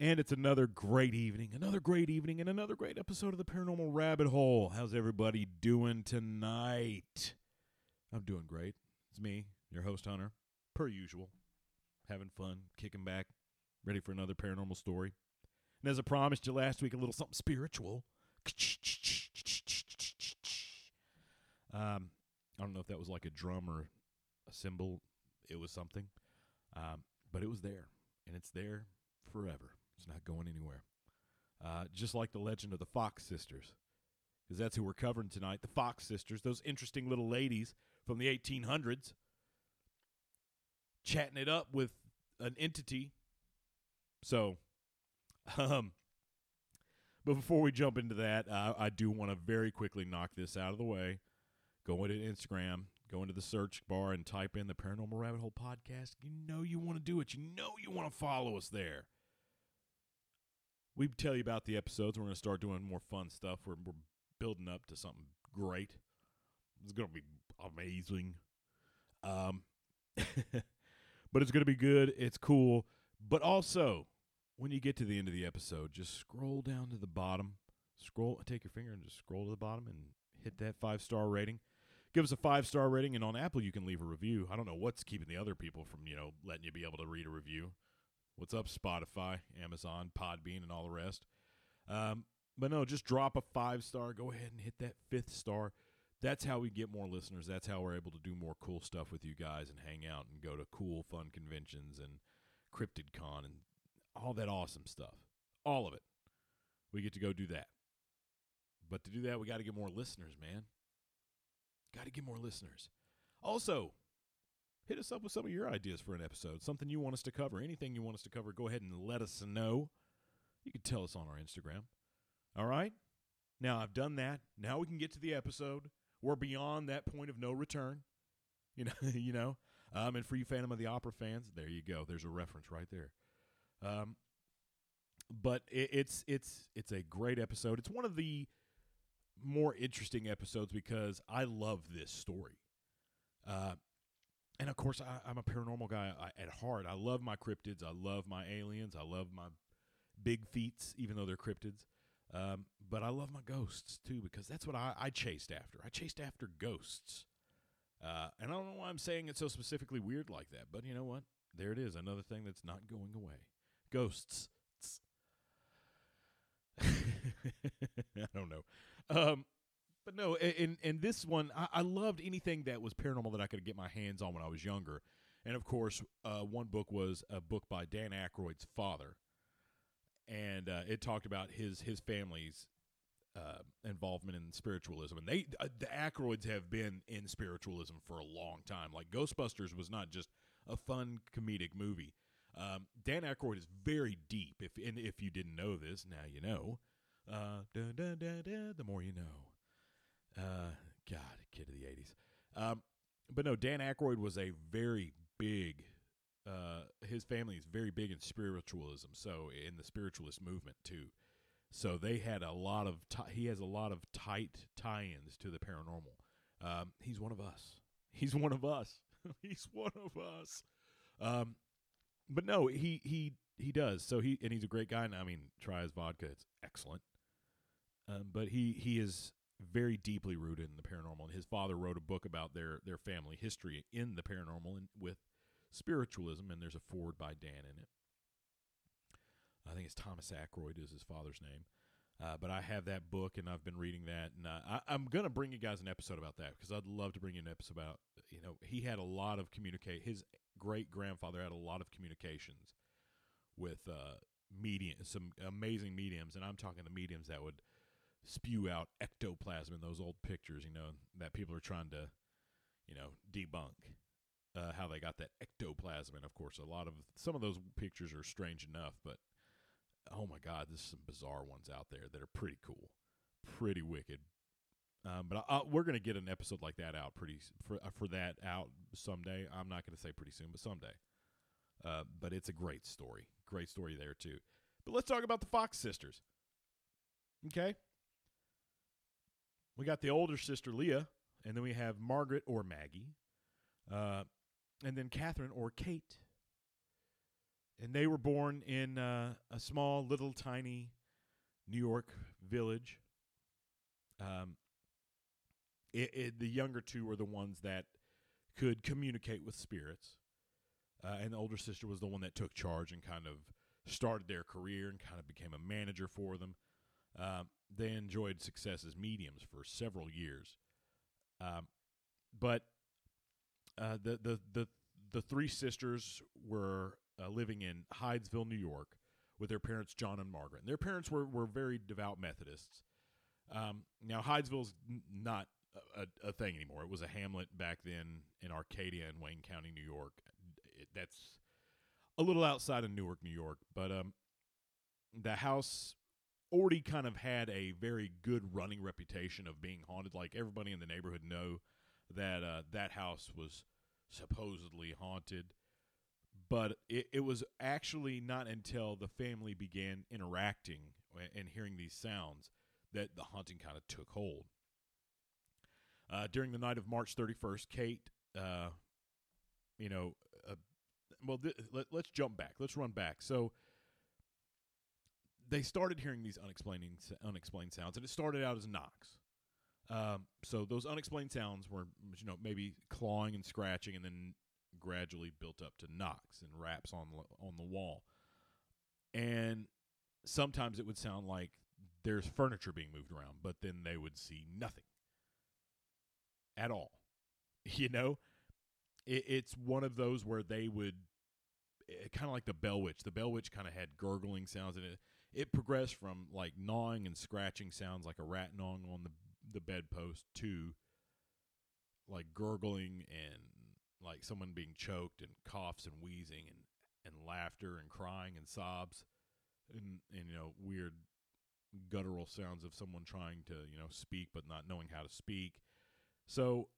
And it's another great evening, another great evening, and another great episode of the Paranormal Rabbit Hole. How's everybody doing tonight? I'm doing great. It's me, your host, Hunter, per usual, having fun, kicking back, ready for another paranormal story. And as I promised you last week, a little something spiritual. Um, I don't know if that was like a drum or a cymbal. It was something, um, but it was there, and it's there forever. Not going anywhere. Uh, just like the legend of the Fox sisters, because that's who we're covering tonight. The Fox sisters, those interesting little ladies from the 1800s, chatting it up with an entity. So, um, but before we jump into that, uh, I do want to very quickly knock this out of the way. Go into Instagram, go into the search bar, and type in the Paranormal Rabbit Hole podcast. You know you want to do it. You know you want to follow us there. We tell you about the episodes. We're going to start doing more fun stuff. We're, we're building up to something great. It's going to be amazing. Um, but it's going to be good. It's cool. But also, when you get to the end of the episode, just scroll down to the bottom. Scroll, take your finger and just scroll to the bottom and hit that five star rating. Give us a five star rating, and on Apple you can leave a review. I don't know what's keeping the other people from you know letting you be able to read a review. What's up, Spotify, Amazon, Podbean, and all the rest? Um, but no, just drop a five star. Go ahead and hit that fifth star. That's how we get more listeners. That's how we're able to do more cool stuff with you guys and hang out and go to cool, fun conventions and Cryptid Con and all that awesome stuff. All of it. We get to go do that. But to do that, we got to get more listeners, man. Got to get more listeners. Also, hit us up with some of your ideas for an episode, something you want us to cover, anything you want us to cover. Go ahead and let us know. You can tell us on our Instagram. All right? Now, I've done that. Now we can get to the episode. We're beyond that point of no return. You know, you know. Um, and for you Phantom of the Opera fans, there you go. There's a reference right there. Um, but it, it's it's it's a great episode. It's one of the more interesting episodes because I love this story. Uh, and of course, I, am a paranormal guy at heart. I love my cryptids. I love my aliens. I love my big feats, even though they're cryptids. Um, but I love my ghosts too because that's what I, I chased after. I chased after ghosts. Uh, and I don't know why I'm saying it so specifically weird like that, but you know what? There it is. Another thing that's not going away. Ghosts. I don't know. Um, but no, in in this one, I, I, loved anything that was paranormal that I could get my hands on when I was younger. And of course, uh, one book was a book by Dan Aykroyd's father, and uh, it talked about his his family's uh, involvement in spiritualism. And they uh, the Aykroyds have been in spiritualism for a long time. Like Ghostbusters was not just a fun comedic movie. Um, Dan Aykroyd is very deep. If and if you didn't know this, now you know. Da, da, da, the more you know. Uh, God, kid of the '80s. Um, but no, Dan Aykroyd was a very big. Uh, his family is very big in spiritualism, so in the spiritualist movement too. So they had a lot of. T- he has a lot of tight tie-ins to the paranormal. Um, he's one of us. He's one of us. he's one of us. Um, but no, he he he does. So he and he's a great guy. And I mean, try his vodka; it's excellent. Um, but he he is very deeply rooted in the paranormal. And his father wrote a book about their their family history in the paranormal and with spiritualism. And there's a foreword by Dan in it. I think it's Thomas Aykroyd is his father's name. Uh, but I have that book and I've been reading that, and uh, I, am gonna bring you guys an episode about that because I'd love to bring you an episode about. You know, he had a lot of communicate. His great grandfather had a lot of communications with uh, medium, some amazing mediums, and I'm talking the mediums that would spew out ectoplasm in those old pictures, you know, that people are trying to, you know, debunk uh, how they got that ectoplasm. And of course, a lot of some of those pictures are strange enough, but oh my God, there's some bizarre ones out there that are pretty cool, pretty wicked. Um, but I, I, we're gonna get an episode like that out pretty for uh, for that out someday. I'm not gonna say pretty soon, but someday. Uh, but it's a great story, great story there too. But let's talk about the Fox sisters. Okay, we got the older sister Leah, and then we have Margaret or Maggie, uh, and then Catherine or Kate. and they were born in uh, a small, little, tiny New York village. Um, it, it, the younger two were the ones that could communicate with spirits, uh, and the older sister was the one that took charge and kind of started their career and kind of became a manager for them. Um, they enjoyed success as mediums for several years, um, but uh, the the the the three sisters were uh, living in Hydesville, New York, with their parents John and Margaret. And their parents were were very devout Methodists. Um, now Hydesville's not a, a, thing anymore. It was a hamlet back then in Arcadia in Wayne County, New York. It, that's a little outside of Newark, New York, but um, the house already kind of had a very good running reputation of being haunted. Like everybody in the neighborhood know that uh, that house was supposedly haunted. But it, it was actually not until the family began interacting and hearing these sounds that the haunting kind of took hold. Uh, during the night of March 31st, Kate, uh, you know, uh, well, th- let, us jump back. Let's run back. So they started hearing these unexplained unexplained sounds, and it started out as knocks. Um, so those unexplained sounds were, you know, maybe clawing and scratching, and then gradually built up to knocks and raps on on the wall. And sometimes it would sound like there's furniture being moved around, but then they would see nothing at all. You know, it, it's one of those where they would eh, kind of like the Bell Witch. The Bell Witch kind of had gurgling sounds, in it it progressed from like gnawing and scratching sounds like a rat gnawing on the the bedpost to like gurgling and like someone being choked and coughs and wheezing and and laughter and crying and sobs and and you know weird guttural sounds of someone trying to you know speak but not knowing how to speak. So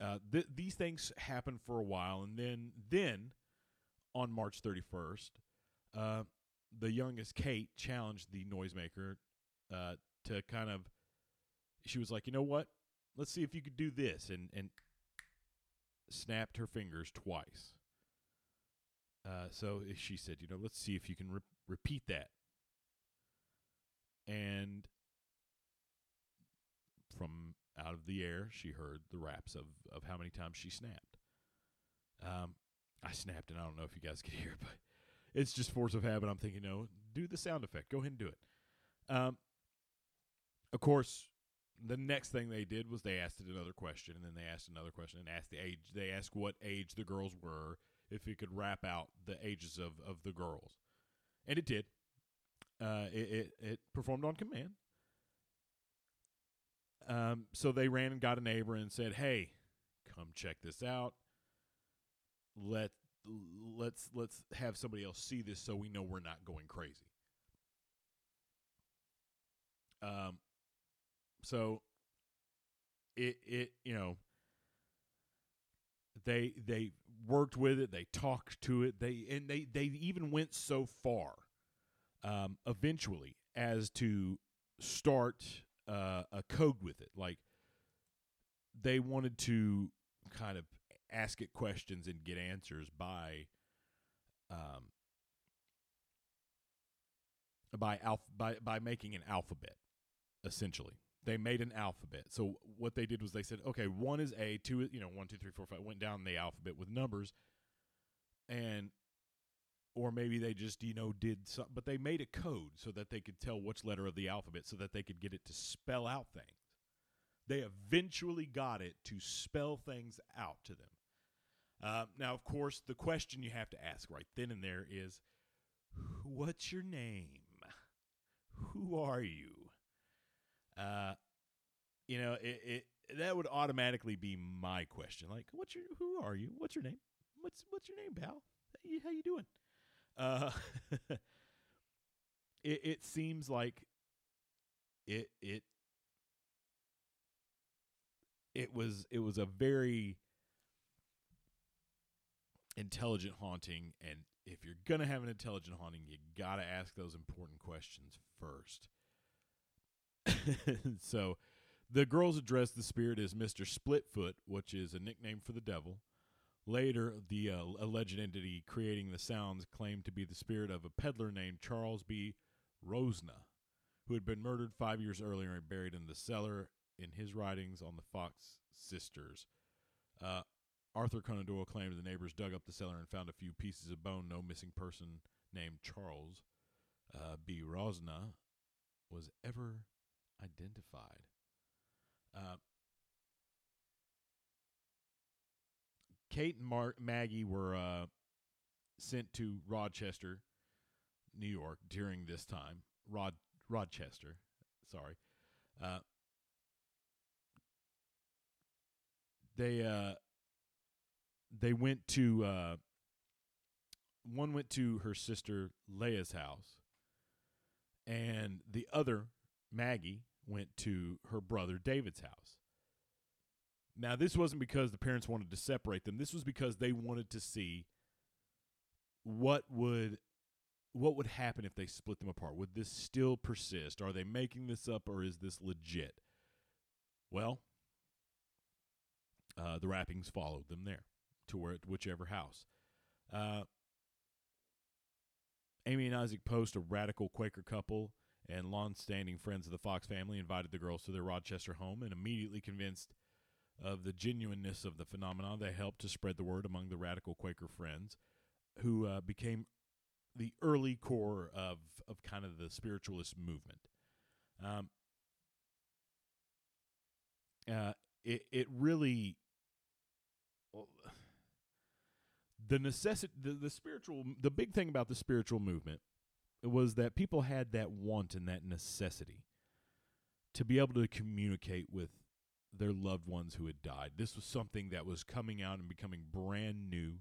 uh, th- these things happen for a while, and then then on March 31st, uh, the youngest Kate challenged the noisemaker uh, to kind of. She was like, you know what? Let's see if you could do this, and and snapped her fingers twice. Uh, so she said, you know, let's see if you can re- repeat that. And from out of the air, she heard the raps of, of how many times she snapped. Um, I snapped, and I don't know if you guys could hear, but it's just force of habit. I'm thinking, no, do the sound effect. Go ahead and do it. Um, of course, the next thing they did was they asked it another question, and then they asked another question and asked the age. They asked what age the girls were, if it could rap out the ages of, of the girls, and it did. Uh, it, it it performed on command. Um, so they ran and got a neighbor and said, "Hey, come check this out. Let let's let's have somebody else see this so we know we're not going crazy." Um, so it it you know they they worked with it, they talked to it, they and they they even went so far, um, eventually as to start uh, a code with it. Like they wanted to kind of ask it questions and get answers by um, by alph- by by making an alphabet essentially. They made an alphabet. So what they did was they said okay one is a two you know one two three four five went down the alphabet with numbers. And or maybe they just you know did some but they made a code so that they could tell which letter of the alphabet so that they could get it to spell out things. They eventually got it to spell things out to them uh, now of course the question you have to ask right then and there is what's your name? Who are you? Uh you know it, it that would automatically be my question. Like what's your who are you? What's your name? What's what's your name pal? How you, how you doing? Uh, it it seems like it it it was it was a very intelligent haunting and if you're going to have an intelligent haunting you got to ask those important questions first so the girls address the spirit as Mr. Splitfoot which is a nickname for the devil Later, the uh, alleged entity creating the sounds claimed to be the spirit of a peddler named Charles B. Rosna, who had been murdered five years earlier and buried in the cellar in his writings on the Fox sisters. Uh, Arthur Conan Doyle claimed the neighbors dug up the cellar and found a few pieces of bone. No missing person named Charles uh, B. Rosna was ever identified. Uh, Kate and Mar- Maggie were uh, sent to Rochester, New York during this time. Rod Rochester, sorry. Uh, they uh, they went to uh, one went to her sister Leah's house, and the other Maggie went to her brother David's house. Now, this wasn't because the parents wanted to separate them. This was because they wanted to see what would what would happen if they split them apart. Would this still persist? Are they making this up or is this legit? Well, uh, the rappings followed them there to where whichever house. Uh, Amy and Isaac Post, a radical Quaker couple and long-standing friends of the Fox family, invited the girls to their Rochester home and immediately convinced of the genuineness of the phenomenon. They helped to spread the word among the radical Quaker friends, who uh, became the early core of of kind of the spiritualist movement. Um, uh, it it really the necessity the, the spiritual the big thing about the spiritual movement was that people had that want and that necessity to be able to communicate with their loved ones who had died. This was something that was coming out and becoming brand new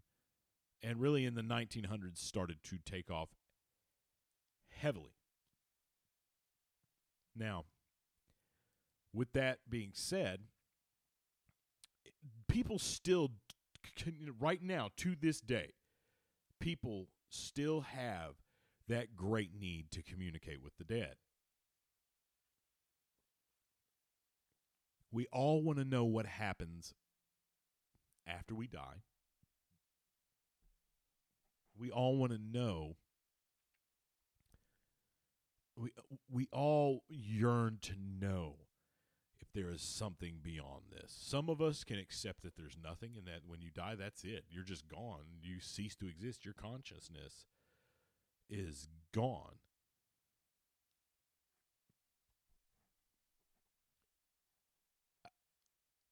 and really in the 1900s started to take off heavily. Now, with that being said, people still right now to this day people still have that great need to communicate with the dead. We all want to know what happens after we die. We all want to know. We we all yearn to know there is something beyond this. Some of us can accept that there's nothing and that when you die that's it. You're just gone. You cease to exist. Your consciousness is gone.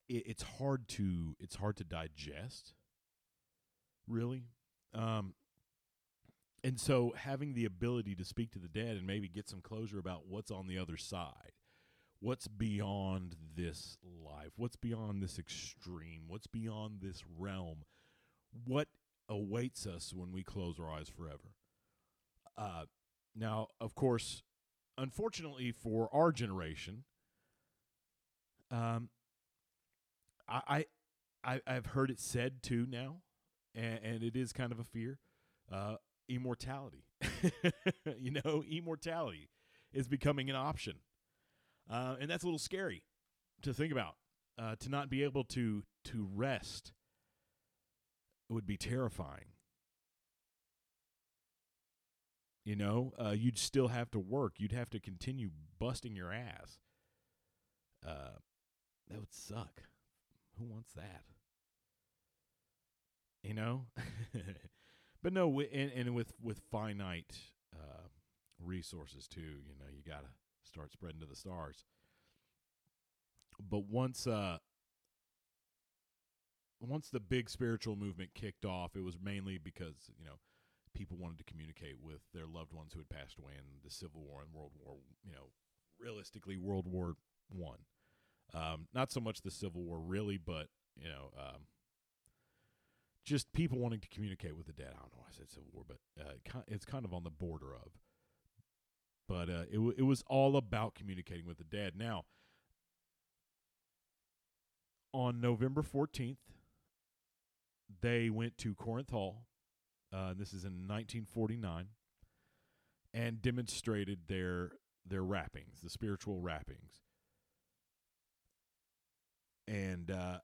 it, it's hard to it's hard to digest really um and so having the ability to speak to the dead and maybe get some closure about what's on the other side what's beyond this life? What's beyond this extreme? What's beyond this realm? What awaits us when we close our eyes forever? Uh now of course unfortunately for our generation um I, I I've heard it said too now, and, and it is kind of a fear. Uh, immortality, you know, immortality is becoming an option, uh, and that's a little scary to think about. Uh, to not be able to to rest would be terrifying. You know, uh, you'd still have to work. You'd have to continue busting your ass. Uh, that would suck. Who wants that? You know? but no, and, and with, with finite uh, resources too, you know, you got to start spreading to the stars. But once uh, once the big spiritual movement kicked off, it was mainly because you know people wanted to communicate with their loved ones who had passed away in the Civil War and World War. You know, realistically, World War One. Um, not so much the Civil War, really, but you know, um, just people wanting to communicate with the dead. I don't know. I said Civil War, but uh, it's kind of on the border of. But uh, it it was all about communicating with the dead. Now, on November fourteenth, they went to Corinth Hall. Uh, this is in 1949, and demonstrated their their rappings, the spiritual rappings and uh,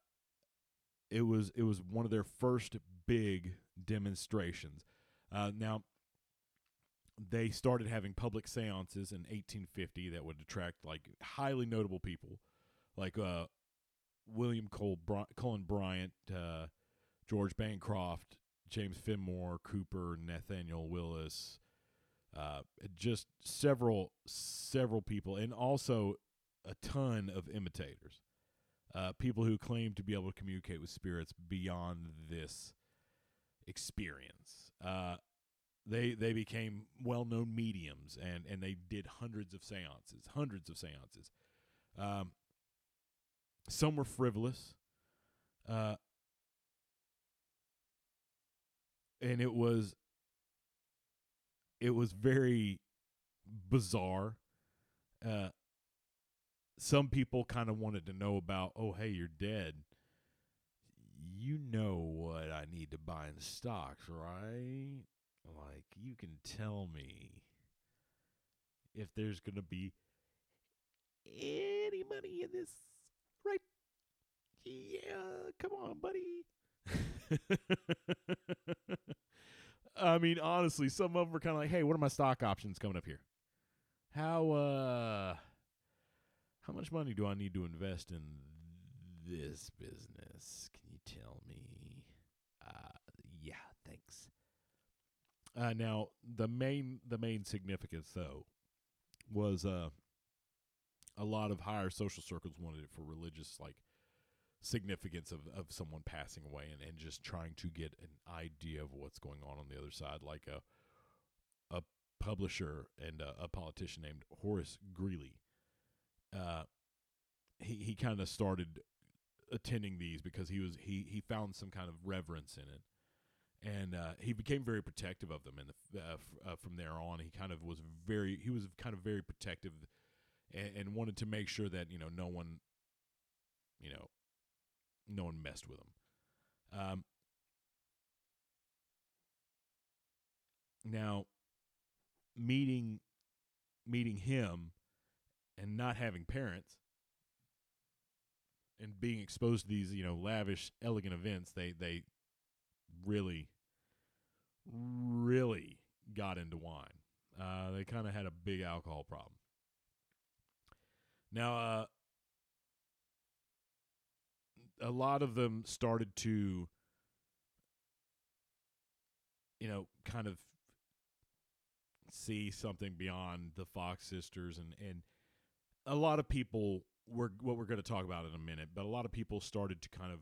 it was it was one of their first big demonstrations. Uh, now, they started having public seances in 1850 that would attract like highly notable people, like uh, William Cole Cullen Bryant, uh, George Bancroft, James Fenimore, Cooper, Nathaniel Willis, uh, just several several people, and also a ton of imitators, uh, people who claim to be able to communicate with spirits beyond this experience. Uh, they they became well known mediums, and and they did hundreds of seances, hundreds of seances. Um, some were frivolous. Uh, and it was it was very bizarre. Uh, some people kind of wanted to know about, oh, hey, you're dead. You know what I need to buy in stocks, right? Like, you can tell me if there's going to be any money in this, right? Yeah, come on, buddy. I mean, honestly, some of them were kind of like, "Hey, what are my stock options coming up here? How uh, how much money do I need to invest in this business? Can you tell me?" Uh, yeah, thanks. Uh, now the main the main significance though was uh a lot of higher social circles wanted it for religious like significance of, of someone passing away and, and just trying to get an idea of what's going on on the other side like a a publisher and a, a politician named Horace Greeley. Uh he he kind of started attending these because he was he he found some kind of reverence in it and uh, he became very protective of them and the, uh, f- uh, from there on he kind of was very he was kind of very protective and, and wanted to make sure that you know no one you know no one messed with him. Um, now, meeting meeting him and not having parents and being exposed to these, you know, lavish, elegant events, they they really, really got into wine. Uh, they kind of had a big alcohol problem. Now, uh, a lot of them started to you know kind of see something beyond the Fox sisters and and a lot of people were what we're going to talk about in a minute but a lot of people started to kind of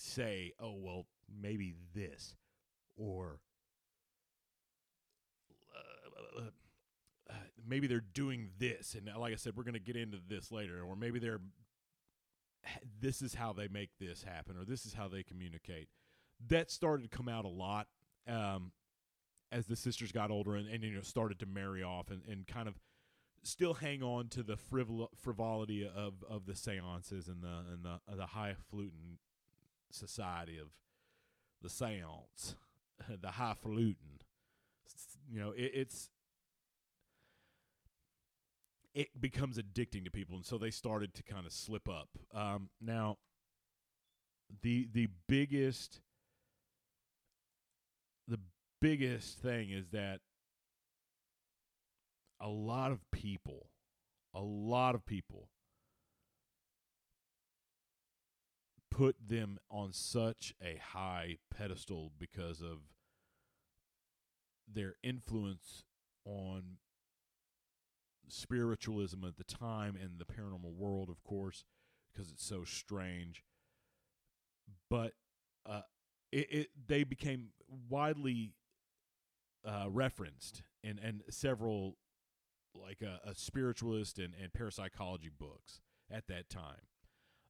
say oh well maybe this or uh, maybe they're doing this and like I said we're going to get into this later or maybe they're this is how they make this happen or this is how they communicate. That started to come out a lot um, as the sisters got older and, and, you know started to marry off and, and kind of still hang on to the frivol- frivolity of, of the seances and the and the, the highfalutin society of the seance, the highfalutin. You know, it, it's it becomes addicting to people, and so they started to kind of slip up. Um, now, the the biggest the biggest thing is that a lot of people, a lot of people put them on such a high pedestal because of their influence on spiritualism at the time and the paranormal world, of course, because it's so strange. But uh, it, it they became widely uh, referenced in and several like a, a, spiritualist and, and parapsychology books at that time.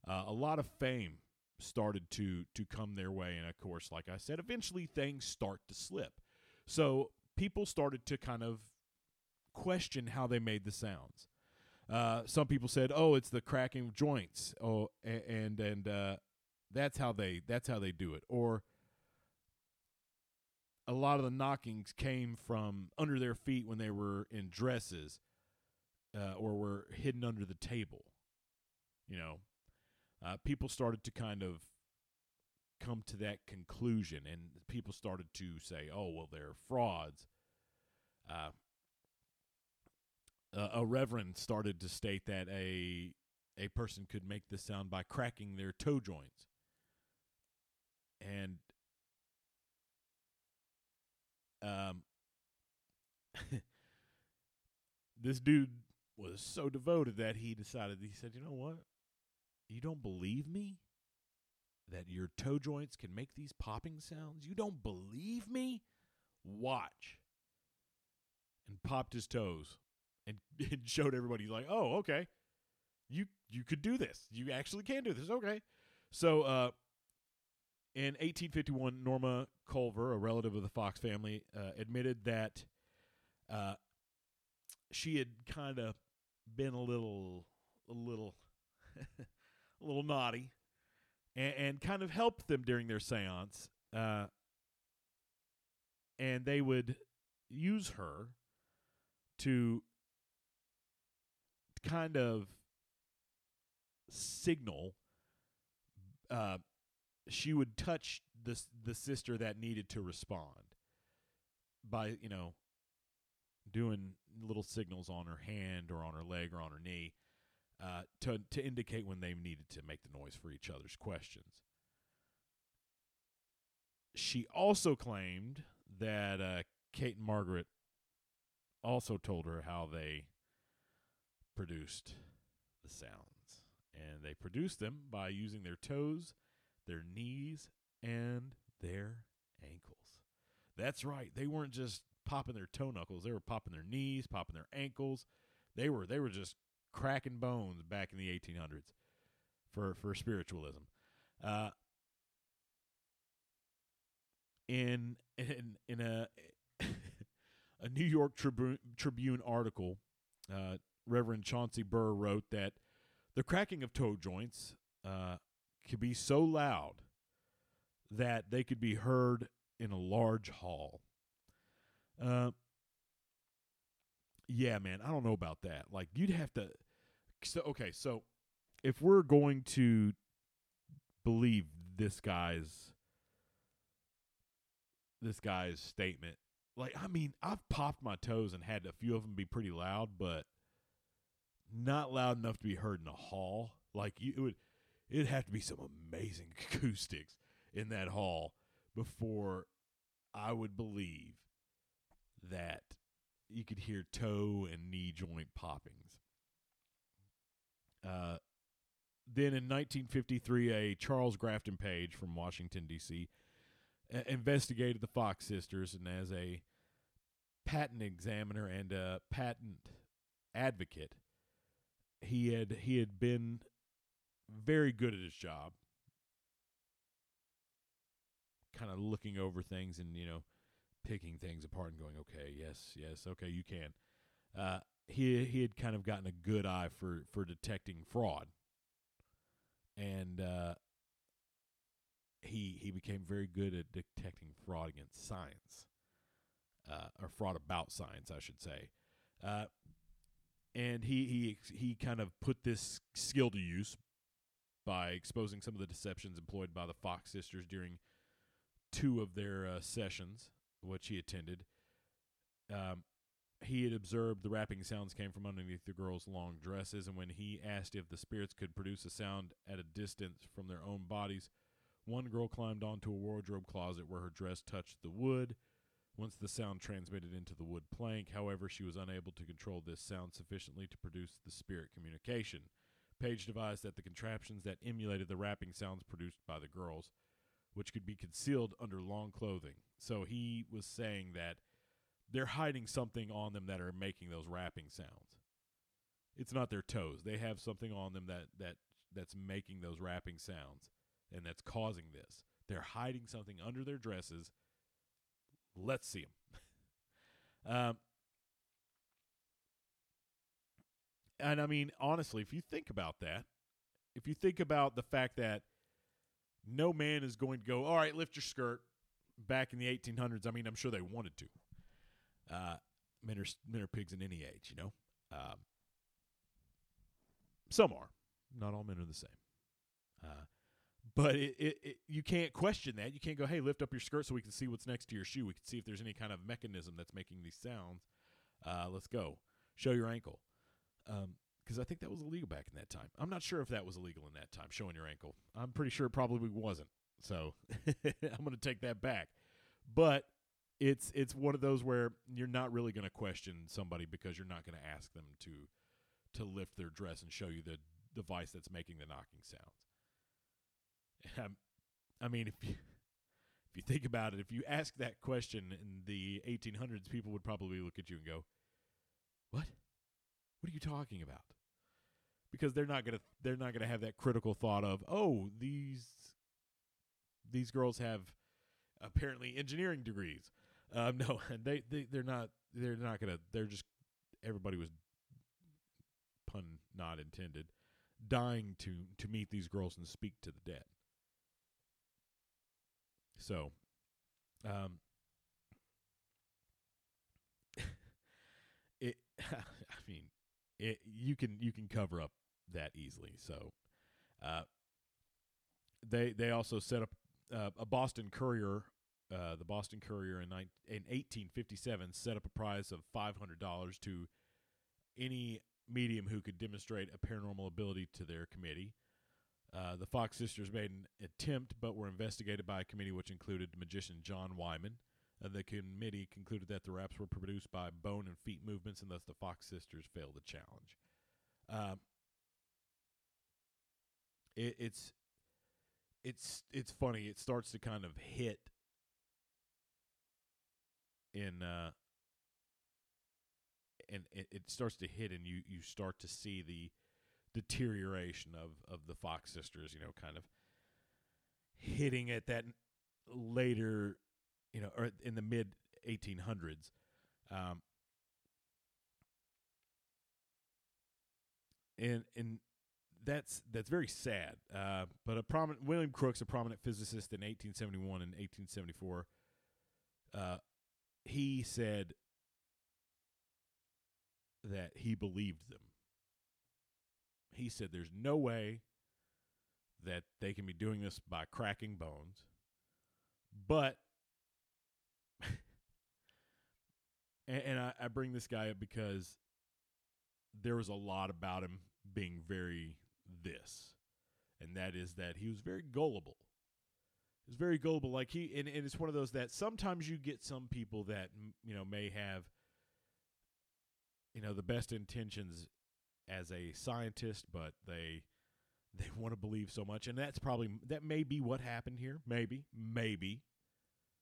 Uh, a lot of fame started to to come their way, and of course, like I said, eventually things start to slip. So people started to kind of question how they made the sounds. Uh, some people said, "Oh, it's the cracking of joints." Oh, and and uh, that's how they that's how they do it. Or a lot of the knockings came from under their feet when they were in dresses, uh, or were hidden under the table. You know, uh, people started to kind of come to that conclusion, and people started to say, "Oh, well, they're frauds." Uh, a reverend started to state that a a person could make this sound by cracking their toe joints, and um, this dude was so devoted that he decided he said, "You know what? You don't believe me that your toe joints can make these popping sounds? You don't believe me? Watch." And popped his toes and, and showed everybody like, "Oh, okay. You you could do this. You actually can do this. Okay." So, uh in 1851, Norma Culver, a relative of the Fox family, uh, admitted that uh, she had kind of been a little, a little, a little naughty, and, and, kind of helped them during their séance. Uh, and they would use her to kind of signal uh, she would touch the the sister that needed to respond by you know doing little signals on her hand or on her leg or on her knee uh, to to indicate when they needed to make the noise for each other's questions. She also claimed that uh, Kate and Margaret also told her how they produced the sounds, and they produced them by using their toes their knees, and their ankles. That's right. They weren't just popping their toe knuckles. They were popping their knees, popping their ankles. They were they were just cracking bones back in the 1800s for for spiritualism. Uh, in in in a a New York Tribune, Tribune article, uh, Reverend Chauncey Burr wrote that the cracking of toe joints uh, could be so loud that they could be heard in a large hall. Uh, yeah, man, I don't know about that. Like, you'd have to. So, okay, so if we're going to believe this guy's this guy's statement, like, I mean, I've popped my toes and had a few of them be pretty loud, but not loud enough to be heard in a hall. Like, you it would it'd have to be some amazing acoustics in that hall before I would believe that you could hear toe and knee joint poppings. Uh, then in 1953, a Charles Grafton Page from Washington, D.C., investigated the Fox sisters, and as a patent examiner and a patent advocate, he had he had been very good at his job. Kind of looking over things and, you know, picking things apart and going, okay, yes, yes, okay, you can. Uh, he he had kind of gotten a good eye for for detecting fraud, and uh, he he became very good at detecting fraud against science, uh, or fraud about science, I should say. Uh, and he he he kind of put this skill to use by exposing some of the deceptions employed by the Fox sisters during two of their uh, sessions, which he attended. Um, he had observed the rapping sounds came from underneath the girls' long dresses, and when he asked if the spirits could produce a sound at a distance from their own bodies, one girl climbed onto a wardrobe closet where her dress touched the wood. Once the sound transmitted into the wood plank, however, she was unable to control this sound sufficiently to produce the spirit communication. Page devised that the contraptions that emulated the rapping sounds produced by the girls, which could be concealed under long clothing. So he was saying that they're hiding something on them that are making those rapping sounds. It's not their toes. They have something on them that that that's making those rapping sounds and that's causing this. They're hiding something under their dresses. Let's see them. um, And I mean, honestly, if you think about that, if you think about the fact that no man is going to go, all right, lift your skirt back in the 1800s, I mean, I'm sure they wanted to. Uh, men, are, men are pigs in any age, you know? Um, some are. Not all men are the same. Uh, but it, it, it, you can't question that. You can't go, hey, lift up your skirt so we can see what's next to your shoe. We can see if there's any kind of mechanism that's making these sounds. Uh, let's go. Show your ankle. Because I think that was illegal back in that time. I'm not sure if that was illegal in that time, showing your ankle. I'm pretty sure it probably wasn't. So I'm going to take that back. But it's it's one of those where you're not really going to question somebody because you're not going to ask them to to lift their dress and show you the device that's making the knocking sounds. Um, I mean, if you if you think about it, if you ask that question in the 1800s, people would probably look at you and go, "What? What are you talking about?" Because they're not gonna they're not gonna have that critical thought of, "Oh, these these girls have apparently engineering degrees." Um, no, they they they're not they're not gonna they're just everybody was pun not intended dying to to meet these girls and speak to the dead. So, um, it. I mean, it. You can you can cover up that easily. So, uh, they they also set up uh, a Boston Courier. Uh, the Boston Courier in, ni- in 1857 set up a prize of $500 to any medium who could demonstrate a paranormal ability to their committee. Uh, the Fox sisters made an attempt, but were investigated by a committee which included magician John Wyman. Uh, the committee concluded that the raps were produced by bone and feet movements, and thus the Fox sisters failed the challenge. Um, it, it's it's it's funny. It starts to kind of hit in uh, and it, it starts to hit, and you you start to see the deterioration of of the Fox sisters. You know, kind of hitting at that later, you know, or in the mid 1800s. Um, and and that's that's very sad. Uh, but a prominent William Crookes, a prominent physicist in 1871 and 1874, uh, he said that he believed them. He said there's no way that they can be doing this by cracking bones, but. And, and I, I bring this guy up because there was a lot about him being very this, and that is that he was very gullible. He was very gullible. Like he, and, and it's one of those that sometimes you get some people that you know may have you know the best intentions as a scientist, but they they want to believe so much, and that's probably that may be what happened here. Maybe, maybe.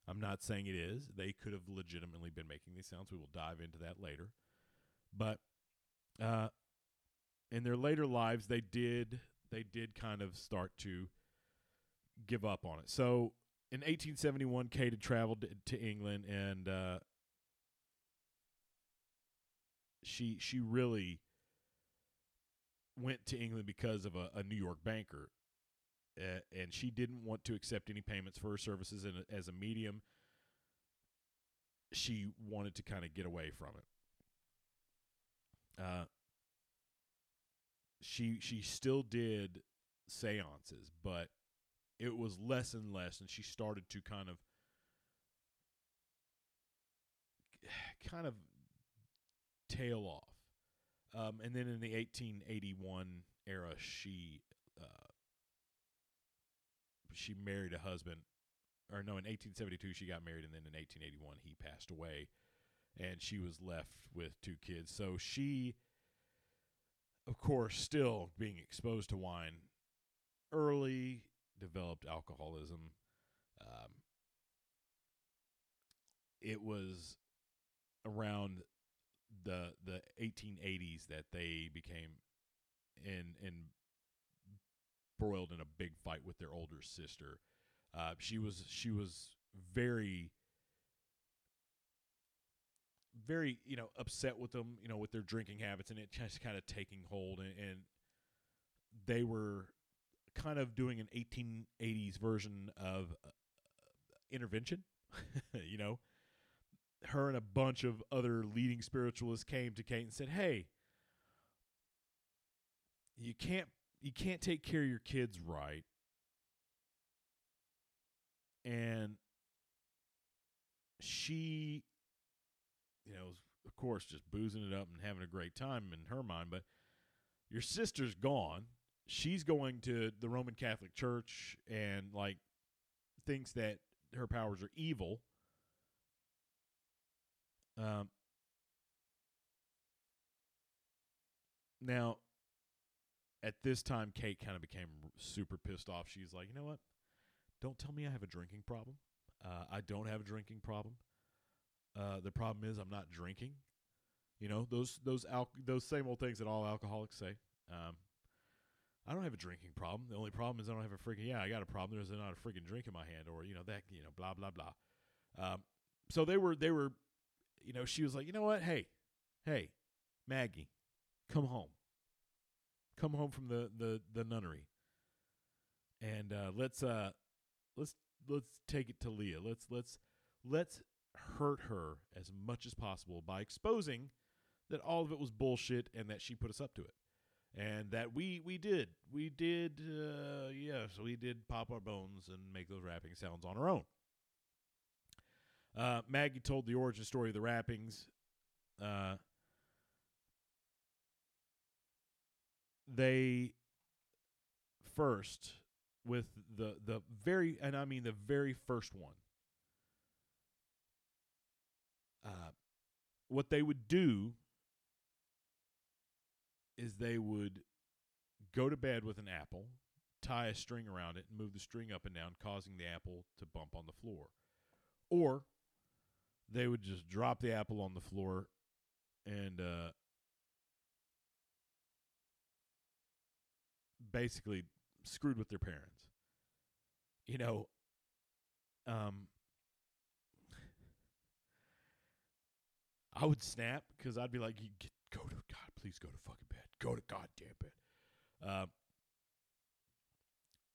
I'm not saying it is. They could have legitimately been making these sounds. We will dive into that later. But uh, in their later lives, they did they did kind of start to give up on it. So in 1871, Kate had traveled to England, and uh, she she really went to England because of a, a New York banker, uh, and she didn't want to accept any payments for her services in as a medium. She wanted to kind of get away from it. Uh, she she still did seances, but it was less and less, and she started to kind of kind of tail off. Um, and then in the 1881 era, she uh, she married a husband, or no, in 1872 she got married, and then in 1881 he passed away, and she was left with two kids. So she, of course, still being exposed to wine early, developed alcoholism. Um, it was around the the 1880s that they became in in broiled in a big fight with their older sister. Uh, she was she was very very you know upset with them you know with their drinking habits and it just kind of taking hold and, and they were kind of doing an 1880s version of uh, intervention you know her and a bunch of other leading spiritualists came to Kate and said, "Hey, you can't you can't take care of your kids right. And she you know of course just boozing it up and having a great time in her mind but your sister's gone. She's going to the roman catholic church and like thinks that her powers are evil. Um now at this time kate kind of became super pissed off she's like you know what don't tell me i have a drinking problem uh, I don't have a drinking problem. Uh, the problem is I'm not drinking. You know those those al- those same old things that all alcoholics say. Um, I don't have a drinking problem. The only problem is I don't have a freaking yeah. I got a problem. There's not a freaking drink in my hand, or you know that you know blah blah blah. Um, so they were they were, you know, she was like, you know what? Hey, hey, Maggie, come home. Come home from the the the nunnery, and uh, let's uh let's let's take it to Leah. Let's let's let's hurt her as much as possible by exposing that all of it was bullshit and that she put us up to it. And that we we did. We did uh yes, we did pop our bones and make those rapping sounds on our own. Uh, Maggie told the origin story of the rappings. Uh, they first with the the very and I mean the very first one. Uh, what they would do is they would go to bed with an apple, tie a string around it, and move the string up and down, causing the apple to bump on the floor. Or they would just drop the apple on the floor and uh, basically screwed with their parents. You know, um, I would snap because I'd be like, "You get, go to God, please go to fucking bed, go to goddamn bed." Um,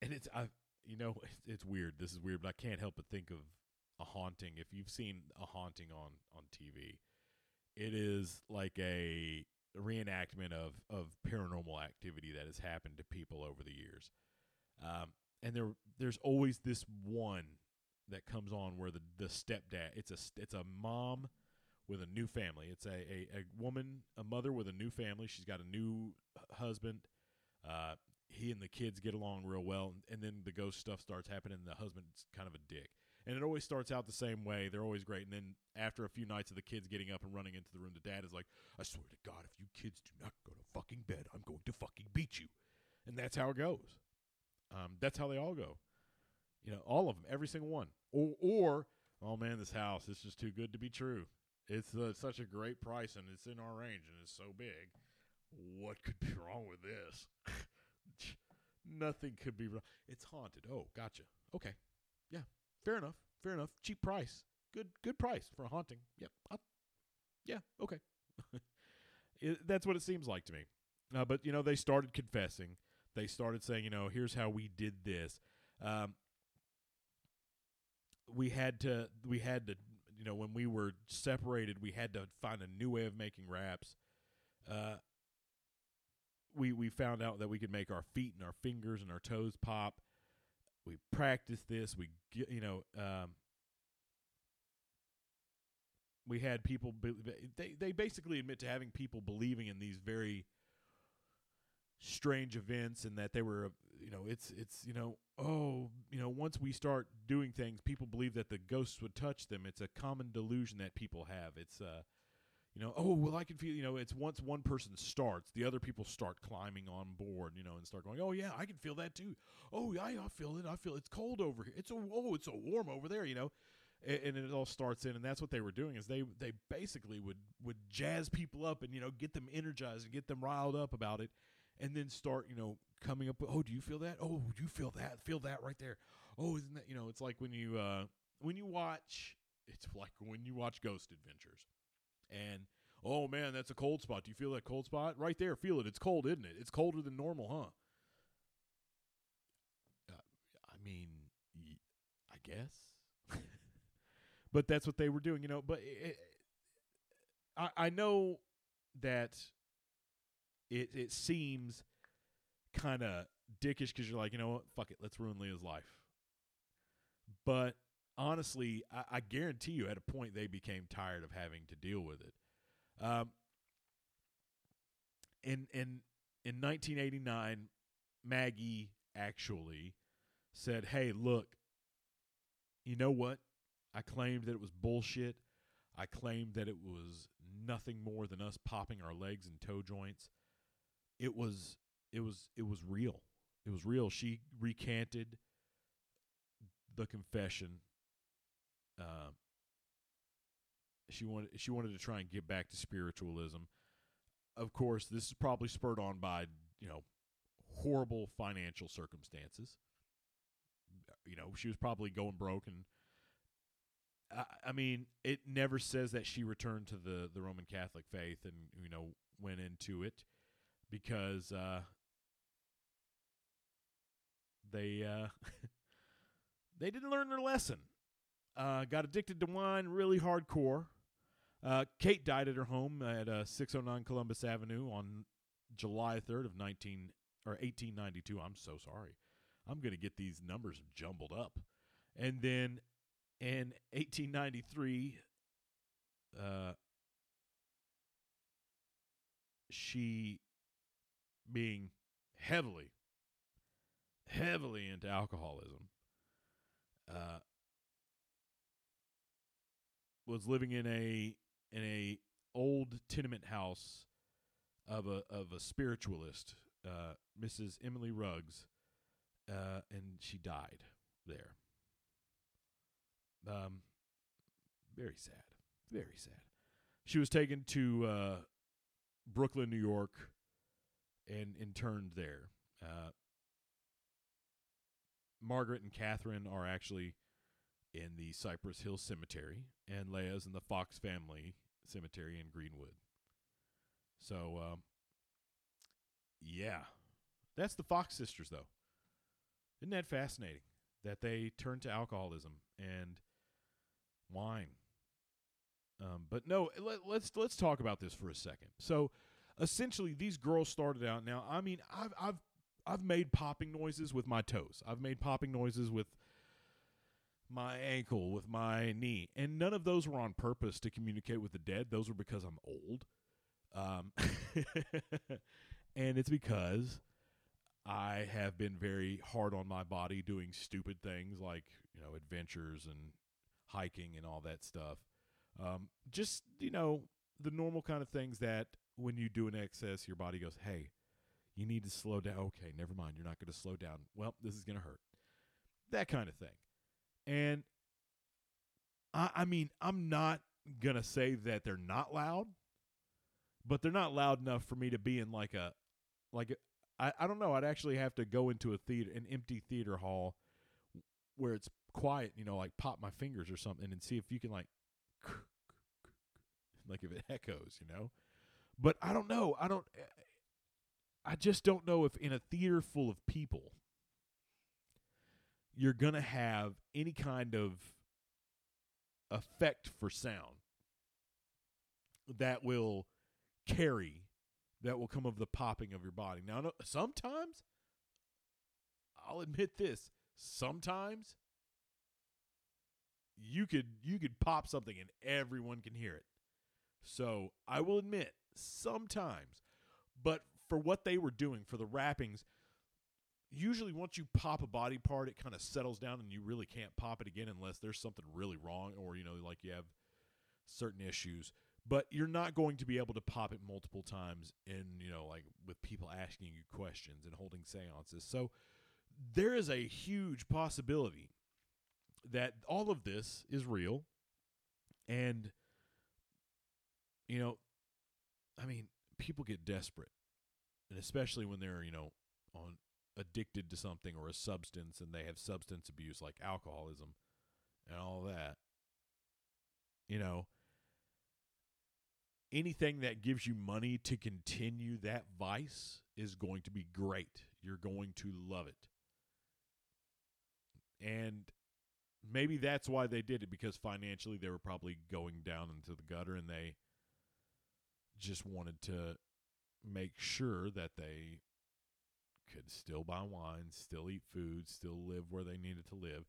and it's I, you know, it's, it's weird. This is weird, but I can't help but think of a haunting. If you've seen a haunting on on TV, it is like a reenactment of of paranormal activity that has happened to people over the years. Um, and there there's always this one that comes on where the the stepdad it's a it's a mom with a new family. It's a, a, a woman, a mother with a new family. She's got a new husband. Uh, he and the kids get along real well, and, and then the ghost stuff starts happening. And the husband's kind of a dick, and it always starts out the same way. They're always great, and then after a few nights of the kids getting up and running into the room, the dad is like, "I swear to God, if you kids do not go to fucking bed, I'm going to fucking beat you," and that's how it goes. Um, that's how they all go. You know, all of them, every single one. Or, or oh man, this house is just too good to be true. It's uh, such a great price and it's in our range and it's so big. What could be wrong with this? Nothing could be wrong. It's haunted. Oh, gotcha. Okay. Yeah. Fair enough. Fair enough. Cheap price. Good good price for a haunting. Yep. I'll, yeah, okay. it, that's what it seems like to me. Uh, but you know, they started confessing they started saying, you know, here's how we did this. Um, we had to, we had to, you know, when we were separated, we had to find a new way of making raps. Uh, we we found out that we could make our feet and our fingers and our toes pop. We practiced this. We, you know, um, we had people. Be, they they basically admit to having people believing in these very strange events and that they were you know it's it's you know oh you know once we start doing things people believe that the ghosts would touch them it's a common delusion that people have it's uh you know oh well i can feel you know it's once one person starts the other people start climbing on board you know and start going oh yeah i can feel that too oh yeah i feel it i feel it's cold over here it's a oh it's so warm over there you know and, and it all starts in and that's what they were doing is they they basically would would jazz people up and you know get them energized and get them riled up about it and then start, you know, coming up with, oh, do you feel that? Oh, do you feel that? Feel that right there. Oh, isn't that, you know, it's like when you, uh, when you watch, it's like when you watch Ghost Adventures and, oh man, that's a cold spot. Do you feel that cold spot? Right there. Feel it. It's cold, isn't it? It's colder than normal, huh? Uh, I mean, I guess. but that's what they were doing, you know. But it, I, I know that it it seems kind of dickish because you're like, you know what, fuck it, let's ruin Leah's life. But honestly, I, I guarantee you, at a point, they became tired of having to deal with it. Um, in in in 1989, Maggie actually said, "Hey, look, you know what? I claimed that it was bullshit. I claimed that it was nothing more than us popping our legs and toe joints. It was it was it was real. It was real. She recanted the confession. Uh, she wanted she wanted to try and get back to spiritualism. Of course, this is probably spurred on by you know horrible financial circumstances. You know, she was probably going broke and I, I mean, it never says that she returned to the the Roman Catholic faith and you know went into it because uh, they uh, they didn't learn their lesson. Uh, got addicted to wine really hardcore. Uh, Kate died at her home at uh, 609 Columbus Avenue on July 3rd of 19 or 1892. I'm so sorry. I'm going to get these numbers jumbled up. And then in 1893, uh, she, being heavily, heavily into alcoholism, uh, was living in a in a old tenement house of a of a spiritualist, uh, Mrs. Emily Ruggs, uh, and she died there. Um, very sad. Very sad. She was taken to uh, Brooklyn, New York, and interned there. Uh, Margaret and Catherine are actually in the Cypress Hill Cemetery, and Leah's in the Fox family cemetery in Greenwood. So, um, yeah, that's the Fox sisters, though. Isn't that fascinating that they turned to alcoholism and wine. Um, but no, let, let's let's talk about this for a second. So, essentially, these girls started out. Now, I mean, I've I've I've made popping noises with my toes. I've made popping noises with my ankle, with my knee, and none of those were on purpose to communicate with the dead. Those were because I'm old, um, and it's because I have been very hard on my body doing stupid things like you know adventures and hiking and all that stuff. Um, just you know the normal kind of things that when you do an excess, your body goes, "Hey, you need to slow down." Okay, never mind. You're not going to slow down. Well, this is going to hurt. That kind of thing. And I, I mean, I'm not going to say that they're not loud, but they're not loud enough for me to be in like a like a, I, I don't know. I'd actually have to go into a theater, an empty theater hall, where it's quiet, you know, like pop my fingers or something and see if you can like like if it echoes, you know. But I don't know. I don't eh, I just don't know if in a theater full of people you're going to have any kind of effect for sound that will carry that will come of the popping of your body. Now, sometimes I'll admit this, sometimes you could you could pop something and everyone can hear it. So I will admit sometimes, but for what they were doing for the rappings, usually once you pop a body part, it kind of settles down and you really can't pop it again unless there's something really wrong or you know like you have certain issues. But you're not going to be able to pop it multiple times in you know like with people asking you questions and holding seances. So there is a huge possibility that all of this is real and you know i mean people get desperate and especially when they're you know on addicted to something or a substance and they have substance abuse like alcoholism and all that you know anything that gives you money to continue that vice is going to be great. You're going to love it. And maybe that's why they did it because financially they were probably going down into the gutter and they just wanted to make sure that they could still buy wine, still eat food, still live where they needed to live.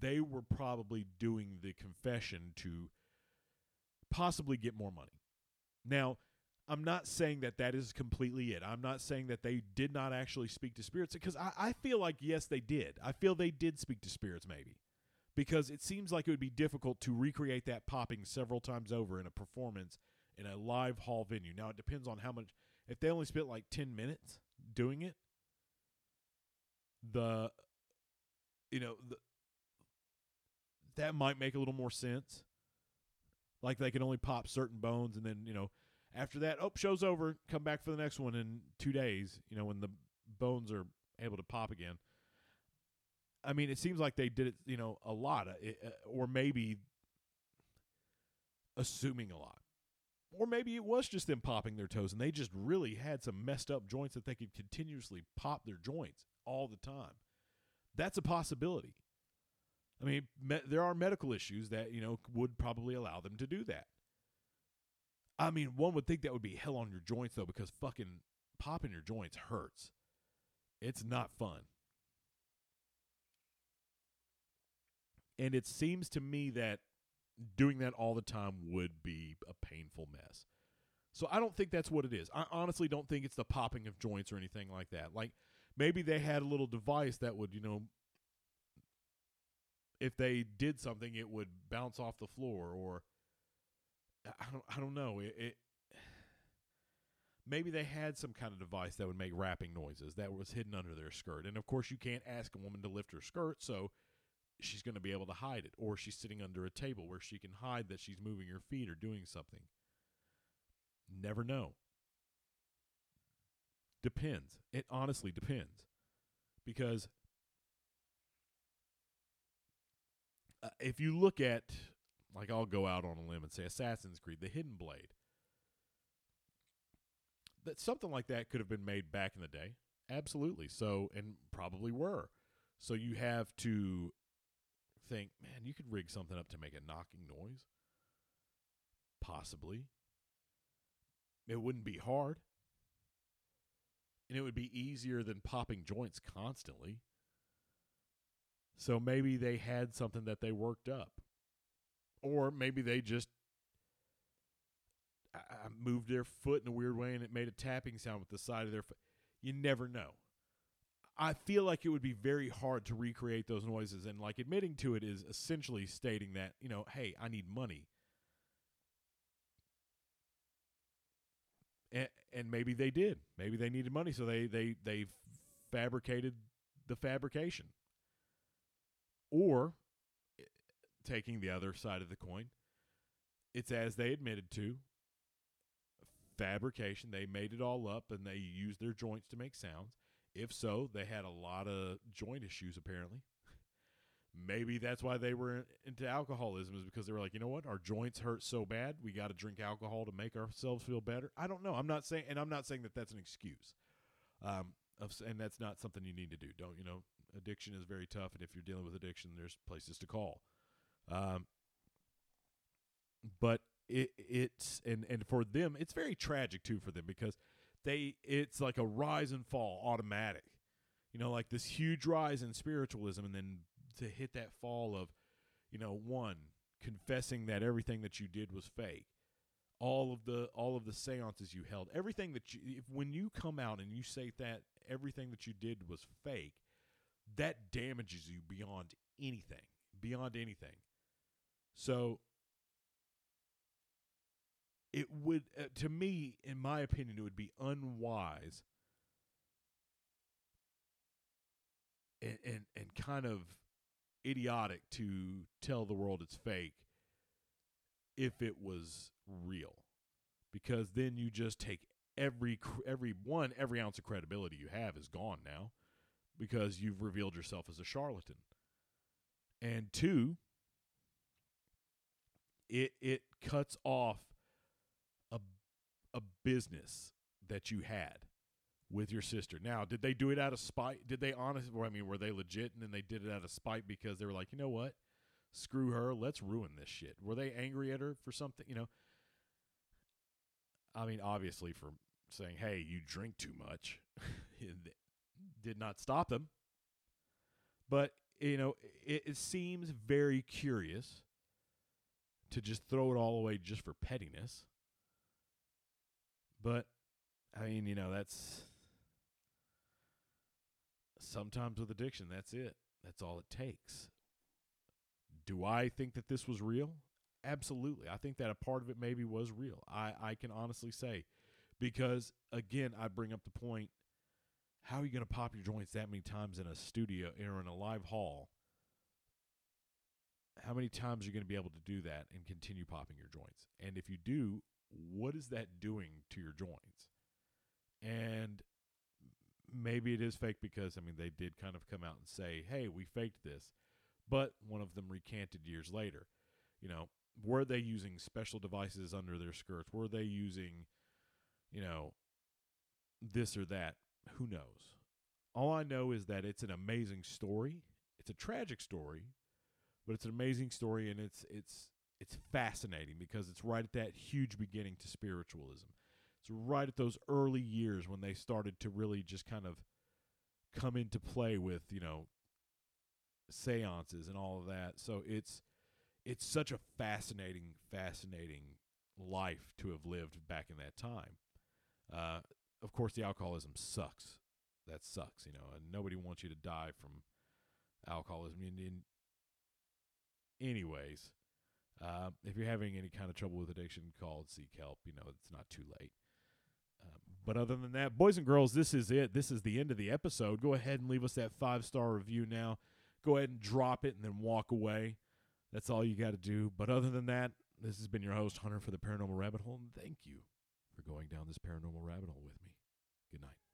They were probably doing the confession to possibly get more money. Now, I'm not saying that that is completely it. I'm not saying that they did not actually speak to spirits because I, I feel like, yes, they did. I feel they did speak to spirits, maybe. Because it seems like it would be difficult to recreate that popping several times over in a performance in a live hall venue. Now, it depends on how much. If they only spent like 10 minutes doing it, the, you know, the, that might make a little more sense. Like they can only pop certain bones and then, you know, after that, oh, show's over. Come back for the next one in two days. You know, when the bones are able to pop again. I mean, it seems like they did it, you know, a lot, uh, uh, or maybe assuming a lot, or maybe it was just them popping their toes, and they just really had some messed up joints that they could continuously pop their joints all the time. That's a possibility. I mean, me- there are medical issues that you know would probably allow them to do that. I mean, one would think that would be hell on your joints though, because fucking popping your joints hurts. It's not fun. And it seems to me that doing that all the time would be a painful mess. So I don't think that's what it is. I honestly don't think it's the popping of joints or anything like that. Like maybe they had a little device that would, you know, if they did something, it would bounce off the floor or I don't I don't know. It, it, maybe they had some kind of device that would make rapping noises that was hidden under their skirt. And of course, you can't ask a woman to lift her skirt, so she's going to be able to hide it or she's sitting under a table where she can hide that she's moving her feet or doing something. Never know. Depends. It honestly depends. Because uh, if you look at like I'll go out on a limb and say Assassin's Creed, the Hidden Blade. That something like that could have been made back in the day. Absolutely. So and probably were. So you have to think, man, you could rig something up to make a knocking noise. Possibly. It wouldn't be hard. And it would be easier than popping joints constantly. So maybe they had something that they worked up or maybe they just moved their foot in a weird way and it made a tapping sound with the side of their foot. You never know. I feel like it would be very hard to recreate those noises and like admitting to it is essentially stating that, you know, hey, I need money. And, and maybe they did. Maybe they needed money so they they they fabricated the fabrication. Or eh, taking the other side of the coin, it's as they admitted to fabrication. They made it all up and they used their joints to make sounds. If so, they had a lot of joint issues apparently. Maybe that's why they were into alcoholism is because they were like, you know what, our joints hurt so bad, we got to drink alcohol to make ourselves feel better. I don't know. I'm not saying, and I'm not saying that that's an excuse. Um, and that's not something you need to do. Don't you know? Addiction is very tough, and if you're dealing with addiction, there's places to call. Um, but it it's and and for them it's very tragic too for them because they it's like a rise and fall automatic you know like this huge rise in spiritualism and then to hit that fall of you know one confessing that everything that you did was fake. All of the all of the seances you held. Everything that you if when you come out and you say that everything that you did was fake that damages you beyond anything beyond anything. So it would, uh, to me, in my opinion, it would be unwise and, and, and kind of idiotic to tell the world it's fake if it was real. Because then you just take every every one every ounce of credibility you have is gone now because you've revealed yourself as a charlatan. And two it it cuts off a a business that you had with your sister. Now, did they do it out of spite? Did they honestly? I mean, were they legit and then they did it out of spite because they were like, you know what, screw her, let's ruin this shit. Were they angry at her for something? You know, I mean, obviously for saying, hey, you drink too much. did not stop them. But, you know, it, it seems very curious to just throw it all away just for pettiness. But, I mean, you know, that's sometimes with addiction, that's it. That's all it takes. Do I think that this was real? Absolutely. I think that a part of it maybe was real. I, I can honestly say because, again, I bring up the point how are you going to pop your joints that many times in a studio or in a live hall? How many times are you going to be able to do that and continue popping your joints? And if you do, what is that doing to your joints? And maybe it is fake because, I mean, they did kind of come out and say, hey, we faked this. But one of them recanted years later. You know, were they using special devices under their skirts? Were they using, you know, this or that? Who knows? All I know is that it's an amazing story. It's a tragic story, but it's an amazing story and it's it's it's fascinating because it's right at that huge beginning to spiritualism. It's right at those early years when they started to really just kind of come into play with, you know, seances and all of that. So it's it's such a fascinating, fascinating life to have lived back in that time. Uh, of course, the alcoholism sucks. That sucks, you know, and nobody wants you to die from alcoholism. In anyways, uh, if you're having any kind of trouble with addiction, call and seek help. You know, it's not too late. But other than that, boys and girls, this is it. This is the end of the episode. Go ahead and leave us that five star review now. Go ahead and drop it and then walk away. That's all you got to do. But other than that, this has been your host, Hunter, for the Paranormal Rabbit Hole. And thank you for going down this paranormal rabbit hole with me. Good night.